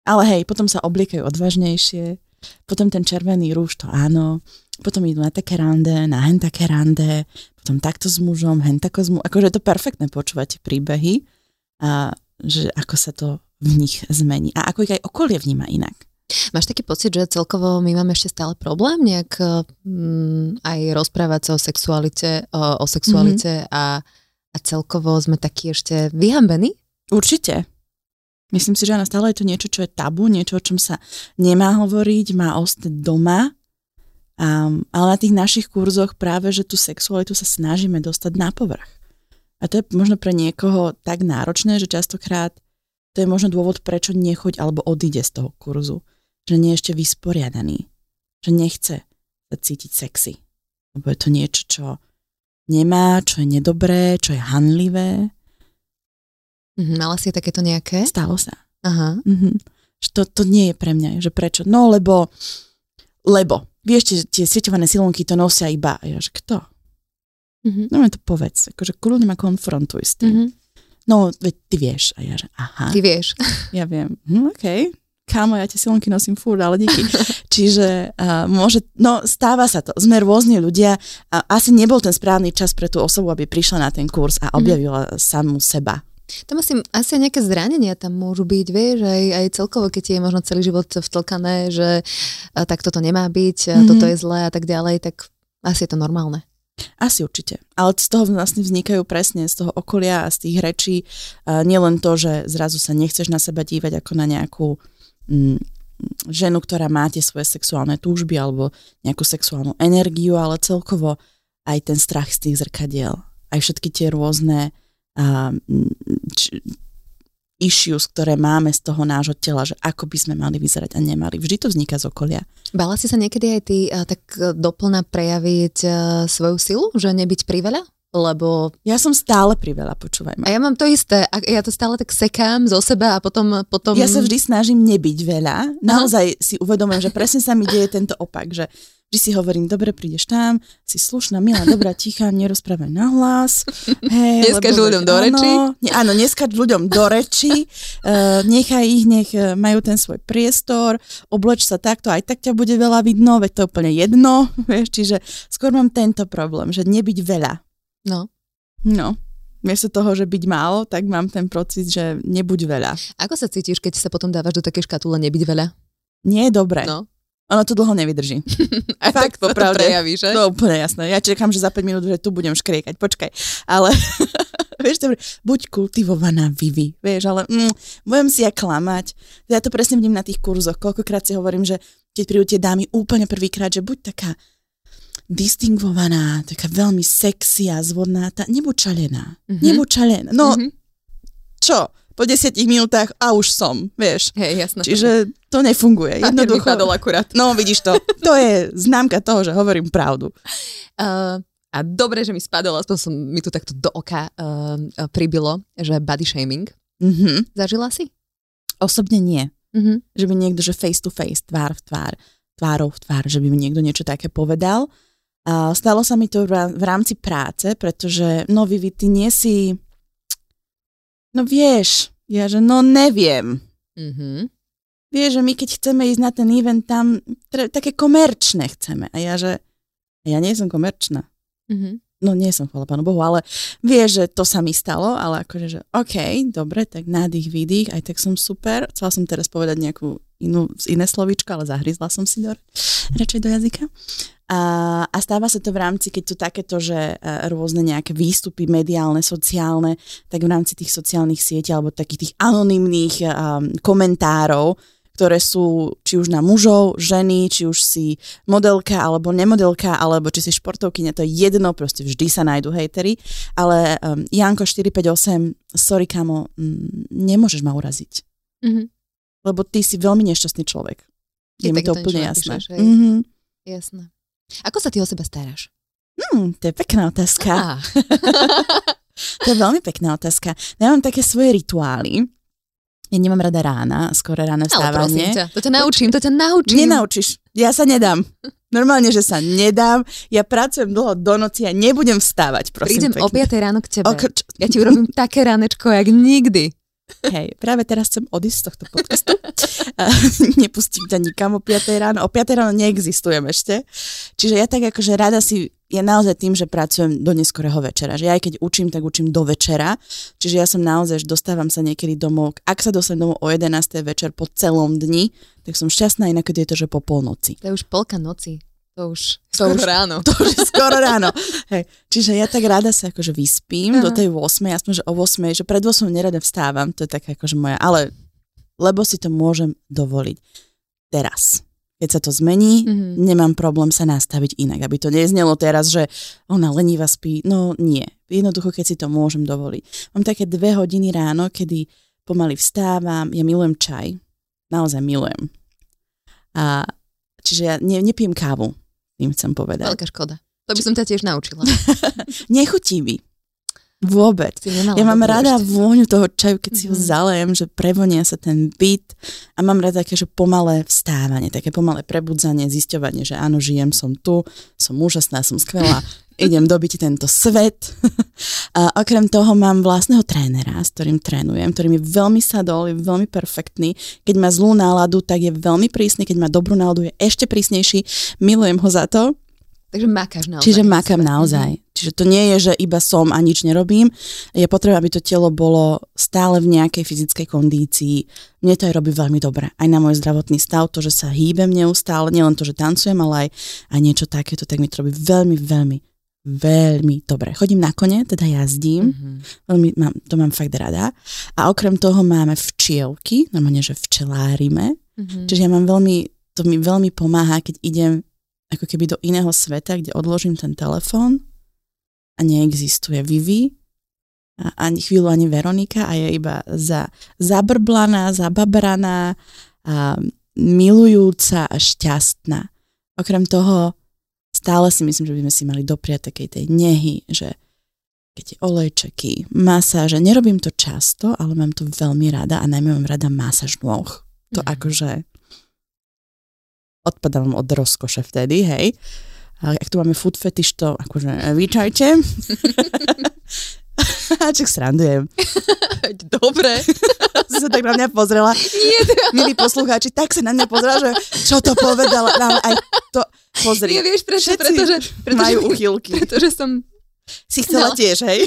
Ale hej, potom sa obliekajú odvážnejšie, potom ten červený rúž, to áno, potom idú na také rande, na hen také rande, potom takto s mužom, hen tako s mužom. Akože je to perfektné počúvať príbehy, a že ako sa to v nich zmení a ako ich aj okolie vníma inak. Máš taký pocit, že celkovo my máme ešte stále problém nejak mm, aj rozprávať sa o sexualite, o, o sexualite mm-hmm. a, a celkovo sme takí ešte vyhambení? Určite. Myslím si, že áno, stále je to niečo, čo je tabu, niečo, o čom sa nemá hovoriť, má ostať doma. Um, ale na tých našich kurzoch práve, že tú sexualitu sa snažíme dostať na povrch. A to je možno pre niekoho tak náročné, že častokrát to je možno dôvod, prečo nechoď alebo odíde z toho kurzu. Že nie je ešte vysporiadaný. Že nechce sa cítiť sexy. Lebo je to niečo, čo nemá, čo je nedobré, čo je hanlivé. Mhm, mala si takéto nejaké? Stalo sa. Aha. Mm-hmm. Že to, to nie je pre mňa, že prečo? No lebo, lebo, vieš, tie, tie sieťované silonky to nosia iba. Ja, že kto? Mhm. No mi to povedz, akože kľudne ma konfrontuj s tým. Mhm. No, veď ty vieš. A ja, že aha, Ty vieš. ja viem. Hm, OK, kámo, ja tie silonky nosím furt, ale díky. Čiže uh, môže, no stáva sa to. Sme rôzni ľudia a asi nebol ten správny čas pre tú osobu, aby prišla na ten kurz a objavila mm. samú seba. Tam asi, asi nejaké zranenia tam môžu byť, vieš, aj, aj celkovo, keď je možno celý život vtlkané, že tak toto nemá byť, a Mhm. toto je zlé a tak ďalej, tak asi je to normálne. Asi určite. Ale z toho vlastne vznikajú presne z toho okolia a z tých rečí uh, nielen to, že zrazu sa nechceš na seba dívať ako na nejakú mm, ženu, ktorá má tie svoje sexuálne túžby alebo nejakú sexuálnu energiu, ale celkovo aj ten strach z tých zrkadiel. Aj všetky tie rôzne uh, č- issues, ktoré máme z toho nášho tela, že ako by sme mali vyzerať a nemali. Vždy to vzniká z okolia. Bala si sa niekedy aj ty a, tak a, doplna prejaviť a, svoju silu, že nebyť priveľa? Lebo Ja som stále priveľa, počúvaj ma. a ja mám to isté, a ja to stále tak sekám zo seba a potom... potom... Ja sa vždy snažím nebyť veľa. Naozaj si uvedomujem, že presne sa mi deje tento opak, že vždy si hovorím, dobre, prídeš tam, si slušná, milá, dobrá, tichá, nerozprávaj nahlas. Hej, Neskáč lebo ľuďom veď do reči. Áno, ne, áno, neskáč ľuďom do reči, uh, nechaj ich, nech uh, majú ten svoj priestor, obleč sa takto, aj tak ťa bude veľa vidno, veď to je úplne jedno, vieš, čiže skôr mám tento problém, že nebyť veľa. No. No, miesto toho, že byť málo, tak mám ten pocit, že nebuď veľa. Ako sa cítiš, keď sa potom dávaš do také škatule nebyť veľa? Nie je dobré. No. Ono to dlho nevydrží. A Fakt, tak to popravde. prejaví, že? To úplne jasné. Ja čakám, že za 5 minút, že tu budem škriekať. Počkaj. Ale vieš, dobre, buď kultivovaná Vivi, vieš, ale mm, budem si ja klamať. Ja to presne vidím na tých kurzoch. Koľkokrát si hovorím, že keď prídu tie dámy úplne prvýkrát, že buď taká distingovaná, taká veľmi sexy a zvodná, tá, nebuď čalená. Mhm. Nebuď čalená. No, Mhm. čo? Po desiatich minútach a už som, vieš. Hej, jasné. Čiže to nefunguje. Jednoducho. vypadol akurát. No, vidíš to. To je známka toho, že hovorím pravdu. Uh, a dobre, že mi spadol, aspoň som mi tu takto do oka uh, pribilo, že body shaming. Mhm. Zažila si? Osobne nie. Mhm. Že by niekto, že face to face, tvár v tvár, tvárou v tvár, že by mi niekto niečo také povedal. A stalo sa mi to v rá- v rámci práce, pretože, no Vivi, ty nie si... No vieš, ja že no neviem. Mhm. Vieš, že my keď chceme ísť na ten event, tam tre- také komerčné chceme. A ja že, ja nie som komerčná. Mhm. No nie som, chvala pánu Bohu, ale vieš, že to sa mi stalo, ale akože, že OK, dobre, tak nádych, výdych, aj tak som super. Chcela som teraz povedať nejakú inú, iné slovíčko, ale zahryzla som si do, radšej do jazyka. A, a stáva sa to v rámci, keď tu takéto, že e, rôzne nejaké výstupy mediálne, sociálne, tak v rámci tých sociálnych sietí alebo takých tých anonymných um, komentárov, ktoré sú či už na mužov, ženy, či už si modelka alebo nemodelka, alebo či si športovkyňa, to je jedno, proste vždy sa nájdú hejtery, ale um, Janko 458, sorry kamo, mm, nemôžeš ma uraziť, Mhm. lebo ty si veľmi nešťastný človek. Je mi to úplne jasné. napíšeš, hej? Mhm. Jasné. Ako sa ty o seba staráš? Hmm, to je pekná otázka. Á, To je veľmi pekná otázka. Ja mám také svoje rituály. Ja nemám rada rána, skoro ráno ale prosím vstávanie. ťa, to ťa naučím, to ťa naučím. Nenaučíš. Ja sa nedám. Normálne, že sa nedám. Ja pracujem dlho do noci a nebudem vstávať, prosím Prídem o pekne. 5 ráno k tebe. O, čo- Ja ti urobím také ránečko, jak nikdy. Hej, práve teraz chcem odísť z tohto podcastu. Nepustím ťa nikam o 5 ráno. O 5 ráno neexistujem ešte. Čiže ja tak akože rada si, ja naozaj tým, že pracujem do neskorého večera. Že ja aj keď učím, tak učím do večera. Čiže ja som naozaj, že dostávam sa niekedy domov. Ak sa dostanem domov o 11. večer po celom dni, tak som šťastná, inak je to, že po polnoci. To je už polka noci. To už To skoro už- ráno. To už je skoro ráno. Hej. Čiže ja tak rada sa akože vyspím Aha. do tej 8, aspoň, že o 8, že pred 8 nerada vstávam, to je taká akože moja, ale lebo si to môžem dovoliť teraz. Keď sa to zmení, Mhm. nemám problém sa nastaviť inak, aby to neznelo teraz, že ona lenivá spí. No nie. Jednoducho, keď si to môžem dovoliť. Mám také dve hodiny ráno, kedy pomaly vstávam, ja milujem čaj. Naozaj milujem. A čiže ja ne, nepijem kávu, tým chcem povedať. Veľká škoda. To by som ťa tiež naučila. Nechutí mi. Vôbec. Ja mám rada ešte. vôňu toho čaju, keď si ho Mhm. zalejem, že prevonia sa ten byt a mám rada také, že pomalé vstávanie, také pomalé prebudzanie, zisťovanie, že áno, žijem, som tu, som úžasná, som skvelá, idem dobiť tento svet. A okrem toho mám vlastného trénera, s ktorým trénujem, ktorý mi veľmi sadol, je veľmi perfektný. Keď má zlú náladu, tak je veľmi prísny, keď má dobrú náladu, je ešte prísnejší. Milujem ho za to. Takže makáš naozaj. Čiže makám naozaj. Čiže to nie je, že iba som a nič nerobím. Je potrebné, aby to telo bolo stále v nejakej fyzickej kondícii. Mne to aj robí veľmi dobre. Aj na môj zdravotný stav, to, že sa hýbem neustále, nielen to, že tancujem, ale aj, aj niečo takéto, tak mi to robí veľmi, veľmi, veľmi dobre. Chodím na kone, teda jazdím, Mhm. veľmi mám, to mám fakt rada. A okrem toho máme včielky, normálne, že včelárime. Mhm. Čiže ja mám veľmi, to mi veľmi pomáha, keď idem ako keby do iného sveta, kde odložím ten telefón a neexistuje Vivi a ani chvíľu ani Veronika a je iba za, zabrblaná, zababraná a milujúca a šťastná. Okrem toho stále si myslím, že by sme si mali dopriať takej tej nehy, že je olejčeky, masáže. Nerobím to často, ale mám to veľmi rada a najmä mám rada masáž nôh. To Mhm. akože odpadávam od rozkoše vtedy, hej. A ak tu máme food fetish, to akože vítajte. Čak srandujem. Dobre. Si sa tak na mňa pozrela. Nie, Milí poslucháči, tak sa na mňa pozrela, že čo to povedala. Nám aj to, pozri, nie vieš prečo, pretože, pretože, majú uchylky. pretože som, Si chcela No. tiež, hej?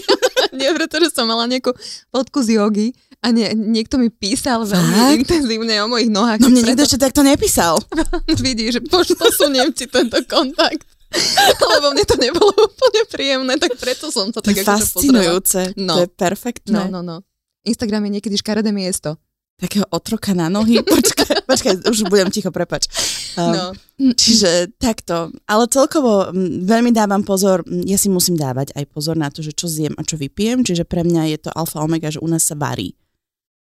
nie, pretože som mala nejakú fotku z jogy a nie, niekto mi písal veľmi Fakt? intenzívne o mojich nohách. No mne preto nikto ešte takto nepísal. vidí, že poš, posuniem ti tento kontakt. Lebo mne to nebolo úplne príjemné, tak preto som sa To tak je akože fascinujúce. No. To je perfektné. No, no, no. Instagram je niekedy škaredé miesto. Takého otroka na nohy. Počkaj, počkaj, už budem ticho, prepač. Um, No. Čiže takto. Ale celkovo m, veľmi dávam pozor, ja si musím dávať aj pozor na to, že čo zjem a čo vypijem, čiže pre mňa je to alfa omega, že u nás sa varí.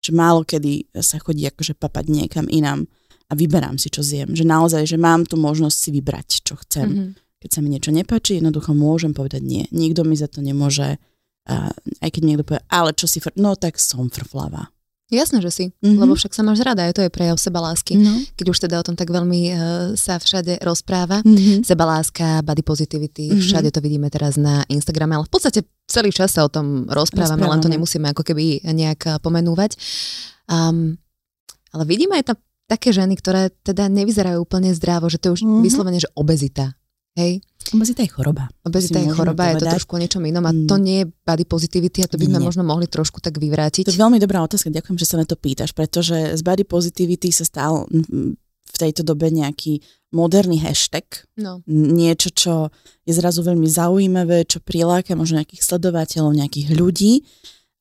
Že málo kedy sa chodí akože papať niekam inám a vyberám si, čo zjem. Že naozaj, že mám tu možnosť si vybrať, čo chcem. Mhm. Keď sa mi niečo nepáči, jednoducho môžem povedať nie. Nikto mi za to nemôže, a aj keď mi niekto povie, ale čo si, fr-? no tak som frflava. Jasné, že si, Mhm. lebo však sa máš rada, aj to je prejav seba lásky. No. Keď už teda o tom tak veľmi uh, sa všade rozpráva. Mm-hmm. Seba láska, body positivity, Mhm. všade to vidíme teraz na Instagrame, ale v podstate celý čas sa o tom rozprávame, len to Rozprávame. nemusíme ako keby nejak eh, pomenúvať. Um, ale vidíme aj tam také ženy, ktoré teda nevyzerajú úplne zdravo, že to je už Mhm. vyslovene, že obezita. Hej? Obezita je choroba. Obezita je choroba, je to trošku o niečom inom a to Mm. nie je body positivity a to by sme Nie. možno mohli trošku tak vyvrátiť. To je veľmi dobrá otázka, ďakujem, že sa na to pýtaš, pretože z body positivity sa stal v tejto dobe nejaký moderný hashtag, No. niečo, čo je zrazu veľmi zaujímavé, čo priláka možno nejakých sledovateľov, nejakých ľudí,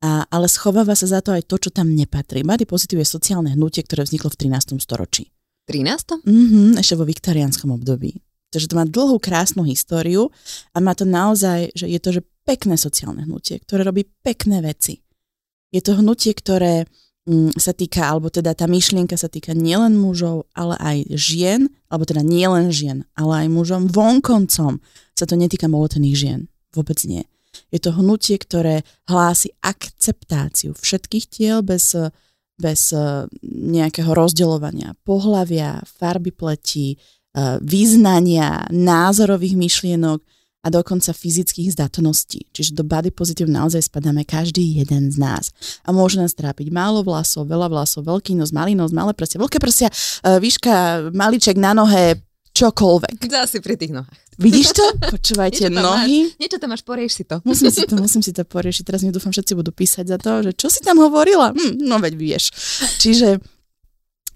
a, ale schováva sa za to aj to, čo tam nepatrí. Body positive je sociálne hnutie, ktoré vzniklo v 13. storočí. 13. Mhm, ešte vo viktoriánskom období. Takže to má dlhú, krásnu históriu a má to naozaj, že je to že pekné sociálne hnutie, ktoré robí pekné veci. Je to hnutie, ktoré mm, sa týka, alebo teda tá myšlienka sa týka nielen mužov, ale aj žien, alebo teda nielen žien, ale aj mužom vonkoncom. Sa to netýka moletených žien. Vôbec nie. Je to hnutie, ktoré hlási akceptáciu všetkých tiel bez, bez eh, nejakého rozdeľovania pohlavia, farby pleti, význania, názorových myšlienok a dokonca fyzických zdatností. Čiže do body positive naozaj spadáme každý jeden z nás. A môže nás trápiť málo vlasov, veľa vlasov, veľký nos, malý nos, malé prsia, veľké prsia, eh, výška, maliček na nohe, čokoľvek. Zasi pri tých nohách. Vidíš to? Počúvajte, Niečo nohy. Niečo tam máš, porieš si to. Musím si to, musím si to poriešiť. Teraz mi dúfam, všetci budú písať za to, že čo si tam hovorila? Hm, no veď vieš. Čiže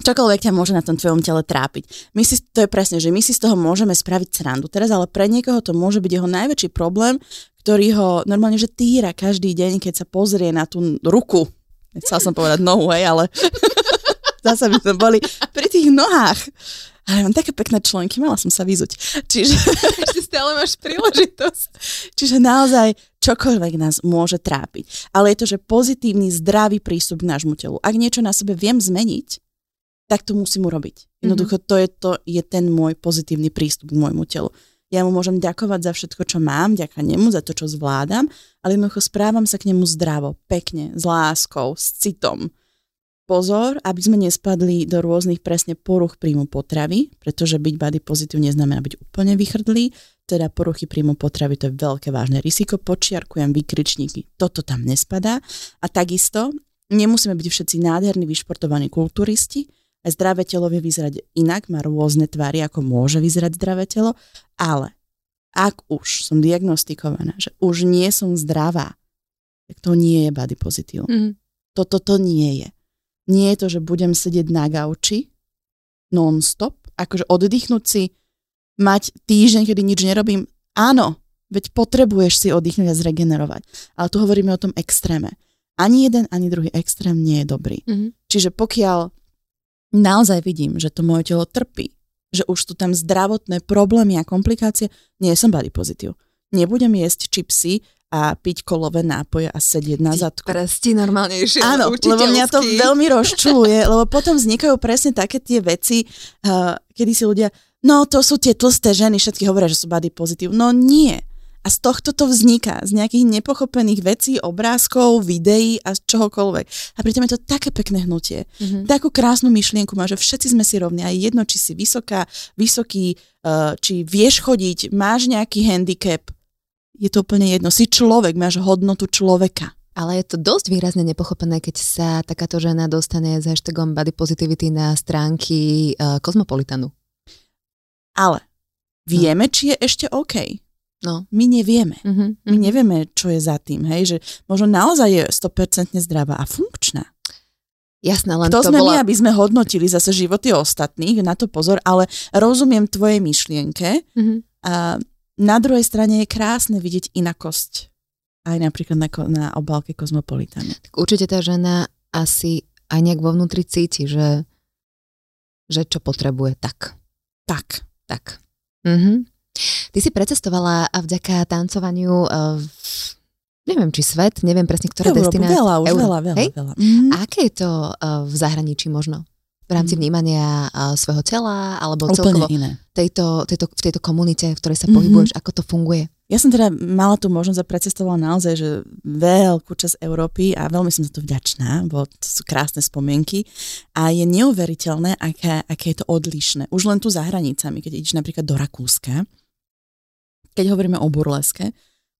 čokoľvek ťa môže na tom tvojom tele trápiť. My si, to je presne, že my si z toho môžeme spraviť srandu teraz, ale pre niekoho to môže byť jeho najväčší problém, ktorý ho normálne, že týra každý deň, keď sa pozrie na tú ruku. Chcela som povedať nohu, hej, ale zase by sme boli pri tých nohách. Ale mám také pekné členky, mala som sa vyzuť. Čiže Ešte stále máš príležitosť. Čiže naozaj čokoľvek nás môže trápiť. Ale je to, že pozitívny, zdravý prístup k nášmu telu. Ak niečo na sebe viem zmeniť, tak to musím urobiť. Jednoducho to je, to je ten môj pozitívny prístup k môjmu telu. Ja mu môžem ďakovať za všetko, čo mám, ďaká nemu, za to, čo zvládam, ale jednoducho správam sa k nemu zdravo, pekne, s láskou, s citom. Pozor, aby sme nespadli do rôznych presne poruch príjmu potravy, pretože byť body pozitív neznamená byť úplne vychrdlý, teda poruchy príjmu potravy, to je veľké vážne riziko, počiarkujem výkričníky, toto tam nespadá. A takisto nemusíme byť všetci nádherní, vyšportovaní kulturisti, zdravé telo vie vyzerať inak, má rôzne tvary, ako môže vyzerať zdravé telo, ale ak už som diagnostikovaná, že už nie som zdravá, tak to nie je body pozitív. Mhm. Toto to nie je. Nie je to, že budem sedieť na gauči non-stop, akože oddychnúť si, mať týždeň, kedy nič nerobím. Áno, veď potrebuješ si oddychnúť a zregenerovať. Ale tu hovoríme o tom extréme. Ani jeden, ani druhý extrém nie je dobrý. Mhm. Čiže pokiaľ naozaj vidím, že to moje telo trpí, že už sú tam zdravotné problémy a komplikácie, nie som body pozitív. Nebudem jesť čipsy a piť kolové nápoje a sedieť na zadku. Prsti normálnejšie. Áno, lebo mňa to veľmi rozčuluje, lebo potom vznikajú presne také tie veci, uh, kedy si ľudia, no to sú tie tlsté ženy, všetky hovoria, že sú body pozitív. No nie. A z tohto to vzniká, z nejakých nepochopených vecí, obrázkov, videí a čohokoľvek. A pritom je to také pekné hnutie. Mhm. Takú krásnu myšlienku má, že všetci sme si rovní. A je jedno, či si vysoká, vysoký, uh, či vieš chodiť, máš nejaký handicap. Je to úplne jedno. Si človek, máš hodnotu človeka. Ale je to dosť výrazne nepochopené, keď sa takáto žena dostane s hashtagom body positivity na stránky uh, Kozmopolitanu. Ale vieme, či je ešte OK. No. My nevieme. Uh-huh, My nevieme, čo je za tým, hej, že možno naozaj je 100% zdravá a funkčná. Jasné, len Kto to sme bola... my, aby sme hodnotili zase životy ostatných, na to pozor, ale rozumiem tvojej myšlienke Uh-huh. a na druhej strane je krásne vidieť inakosť. Aj napríklad na, na obálke Kozmopolitanu. Tak určite tá žena asi aj nejak vo vnútri cíti, že, že čo potrebuje, tak. Tak. Tak. Mhm. Ty si precestovala a vďaka tancovaniu uh, neviem, či svet, neviem presne, ktoré Európu, destinácie. veľa, už Euró- veľa, veľa, Hej? veľa. Mm. A aké je to uh, v zahraničí možno? V rámci Mm. vnímania uh, svojho tela alebo Úplne celkovo iné. tejto, tejto, v tejto komunite, v ktorej sa Mhm. pohybuješ, ako to funguje? Ja som teda mala tú možnosť a precestovala naozaj, že veľkú časť Európy a veľmi som za to vďačná, bo to sú krásne spomienky a je neuveriteľné, aké, aké je to odlišné. Už len tu za hranicami, keď ideš napríklad do Rakúska, keď hovoríme o burleske,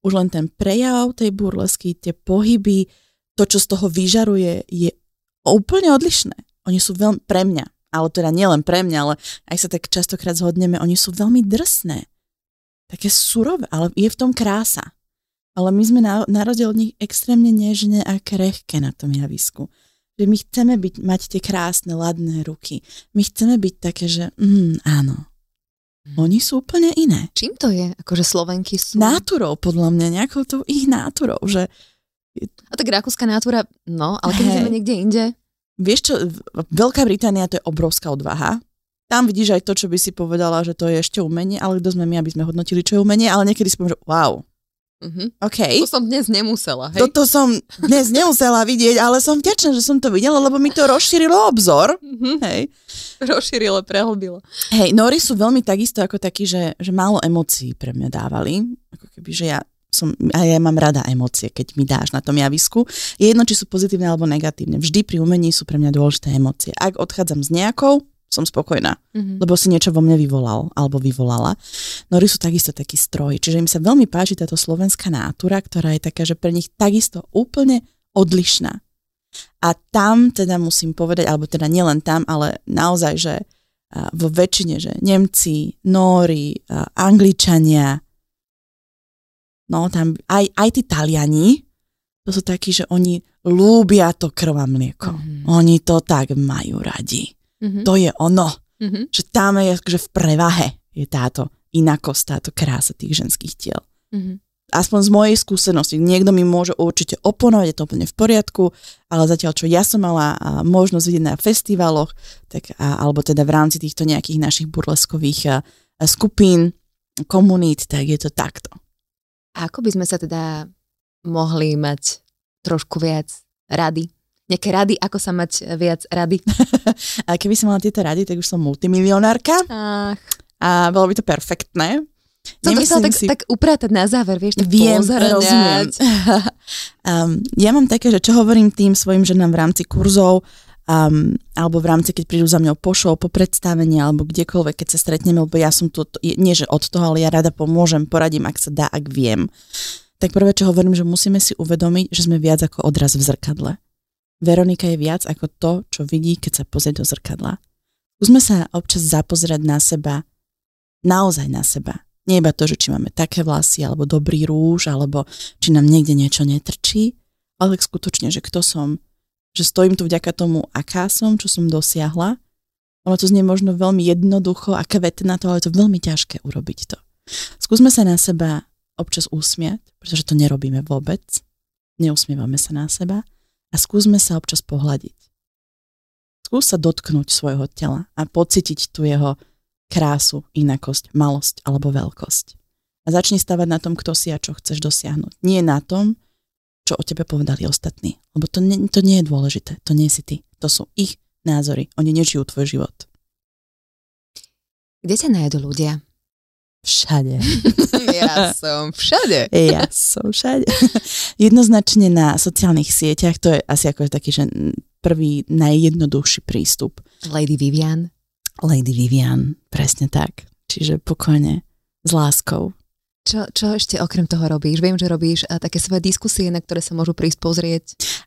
už len ten prejav tej burlesky, tie pohyby, to, čo z toho vyžaruje, je úplne odlišné. Oni sú veľmi, pre mňa, ale teda nielen pre mňa, ale aj sa tak častokrát zhodneme, oni sú veľmi drsné také surové, ale je v tom krása. Ale my sme na, na rozdiel od nich extrémne nežné a krehké na tom javisku. Že my chceme byť, mať tie krásne, ladné ruky. My chceme byť také, že mm, áno. Oni sú úplne iné. Čím to je? Akože Slovenky sú... Náturou, podľa mňa, nejakou tou ich náturou, že A tak rakúska nátura, no, ale keď Hej. sme niekde inde, vieš čo, Veľká Británia to je obrovská odvaha. Tam vidíš aj to, čo by si povedala, že to je ešte umenie, ale kto sme my, aby sme hodnotili, čo je umenie, ale niekedy si poviem, že wow, uh-huh. OK. to som dnes nemusela, hej? Toto som dnes nemusela vidieť, ale som vďačná, že som to videla, lebo mi to rozšírilo obzor. Uh-huh. Hej. Rozšírilo, prehlbilo. Hej, Nori sú veľmi takisto ako takí, že, že málo emócií pre mňa dávali. Ako keby, že ja som, a ja mám rada emócie, keď mi dáš na tom javisku. Je jedno, či sú pozitívne alebo negatívne. Vždy pri umení sú pre mňa dôležité emócie. Ak odchádzam s nejakou, som spokojná, Uh-huh. lebo si niečo vo mne vyvolal alebo vyvolala. Nori sú takisto taký stroj, čiže im sa veľmi páči táto slovenská nátura, ktorá je taká, že pre nich takisto úplne odlišná. A tam teda musím povedať, alebo teda nielen tam, ale naozaj, že vo väčšine, že Nemci, Nóri, Angličania, no tam aj, aj tí Taliani, to sú takí, že oni lúbia to krv a mlieko. Mhm. Oni to tak majú radi. Uh-huh. To je ono Uh-huh. že tam je akože v prevahe je táto inakosť, táto krása tých ženských tiel. Uh-huh. Aspoň z mojej skúsenosti. Niekto mi môže určite oponovať, je to úplne v poriadku, ale zatiaľ, čo ja som mala možnosť vidieť na festivaloch, tak, a, alebo teda v rámci týchto nejakých našich burleskových a, a skupín, komunít, tak je to takto. A ako by sme sa teda mohli mať trošku viac rady? Nejaké rady, ako sa mať viac rady? A keby som mala tieto rady, tak už som multimilionárka Ach, a bolo by to perfektné. som to chcela tak, si- tak upratať na záver, vieš, tak Viem, rozumiem. um, ja mám také, že čo hovorím tým svojim ženám v rámci kurzov, um, alebo v rámci, keď prídu za mňou po show, po predstavení, alebo kdekoľvek, keď sa stretneme, lebo ja som tu, nie že od toho, ale ja rada pomôžem, poradím, ak sa dá, ak viem. Tak prvé, čo hovorím, že musíme si uvedomiť, že sme viac ako odraz v zrkadle. Veronika je viac ako to, čo vidí, keď sa pozrie do zrkadla. Skúsme sa občas zapozerať na seba, naozaj na seba. Nie iba to, že či máme také vlasy, alebo dobrý rúž, alebo či nám niekde niečo netrčí, ale skutočne, že kto som, že stojím tu vďaka tomu, aká som, čo som dosiahla. Ono to znie možno veľmi jednoducho a na to, ale je to veľmi ťažké urobiť to. Skúsme sa na seba občas usmiať, pretože to nerobíme vôbec. Neusmievame sa na seba a skúsme sa občas pohľadiť. Skús sa dotknúť svojho tela a pocítiť tu jeho krásu, inakosť, malosť alebo veľkosť. A začni stavať na tom, kto si a čo chceš dosiahnuť. Nie na tom, čo o tebe povedali ostatní. Lebo to nie, to nie je dôležité. To nie si ty. To sú ich názory. Oni nežijú tvoj život. Kde ťa nájdu ľudia? Všade. ja som všade. Ja som všade. Jednoznačne na sociálnych sieťach, to je asi ako taký, že prvý najjednoduchší prístup. Lady Vivian. Lady Vivian, presne tak. Čiže pokojne, s láskou. Čo, čo ešte okrem toho robíš? Viem, že robíš a, také svoje diskusie, na ktoré sa môžu prísť pozrieť.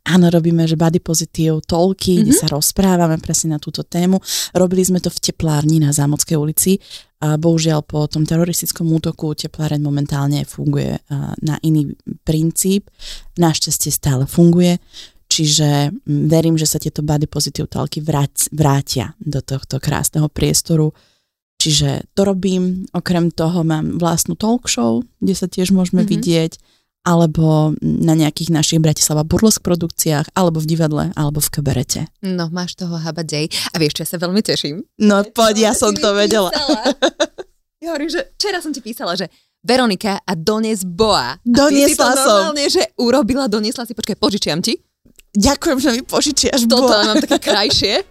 Áno, robíme, že body pozitív toľky, mm-hmm. kde mhm. sa rozprávame presne na túto tému. Robili sme to v teplárni na Zámodskej ulici. A bohužiaľ po tom teroristickom útoku tepláreň momentálne funguje na iný princíp. Našťastie stále funguje. Čiže mm, verím, že sa tieto body pozitív talky vrátia do tohto krásneho priestoru. Čiže to robím, okrem toho mám vlastnú talk show, kde sa tiež môžeme mm-hmm. vidieť, alebo na nejakých našich Bratislava burlesk produkciách, alebo v divadle, alebo v kabarete. No, máš toho habadej. A vieš, čo ja sa veľmi teším? No poď, ja som to vedela. Ja hovorím, že včera som ti písala, že Veronika a dones boa. Doniesla a ty si to som. normálne, že urobila, doniesla si, počkaj, požičiam ti. Ďakujem, že mi požičiaš Toto boa. mám také krajšie.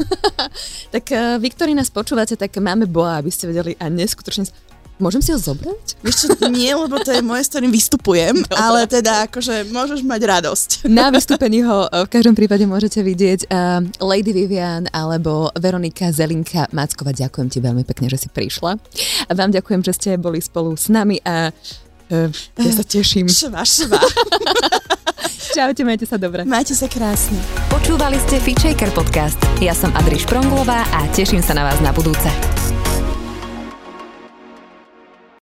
tak uh, Viktorí nás počúvate, tak máme boa, aby ste vedeli a neskutočne Môžem si ho zobrať? Čo, nie, lebo to je moje, s ktorým vystupujem, Dobre. ale teda akože môžeš mať radosť. Na vystúpení ho v každom prípade môžete vidieť uh, Lady Vivian alebo Veronika Zelinka Macková. Ďakujem ti veľmi pekne, že si prišla. A vám ďakujem, že ste boli spolu s nami a uh, ja sa teším. Šva, šva. Čaute, majte sa dobre. Majte sa krásne. Počúvali ste Fitchaker podcast. Ja som Adriš Pronglová a teším sa na vás na budúce.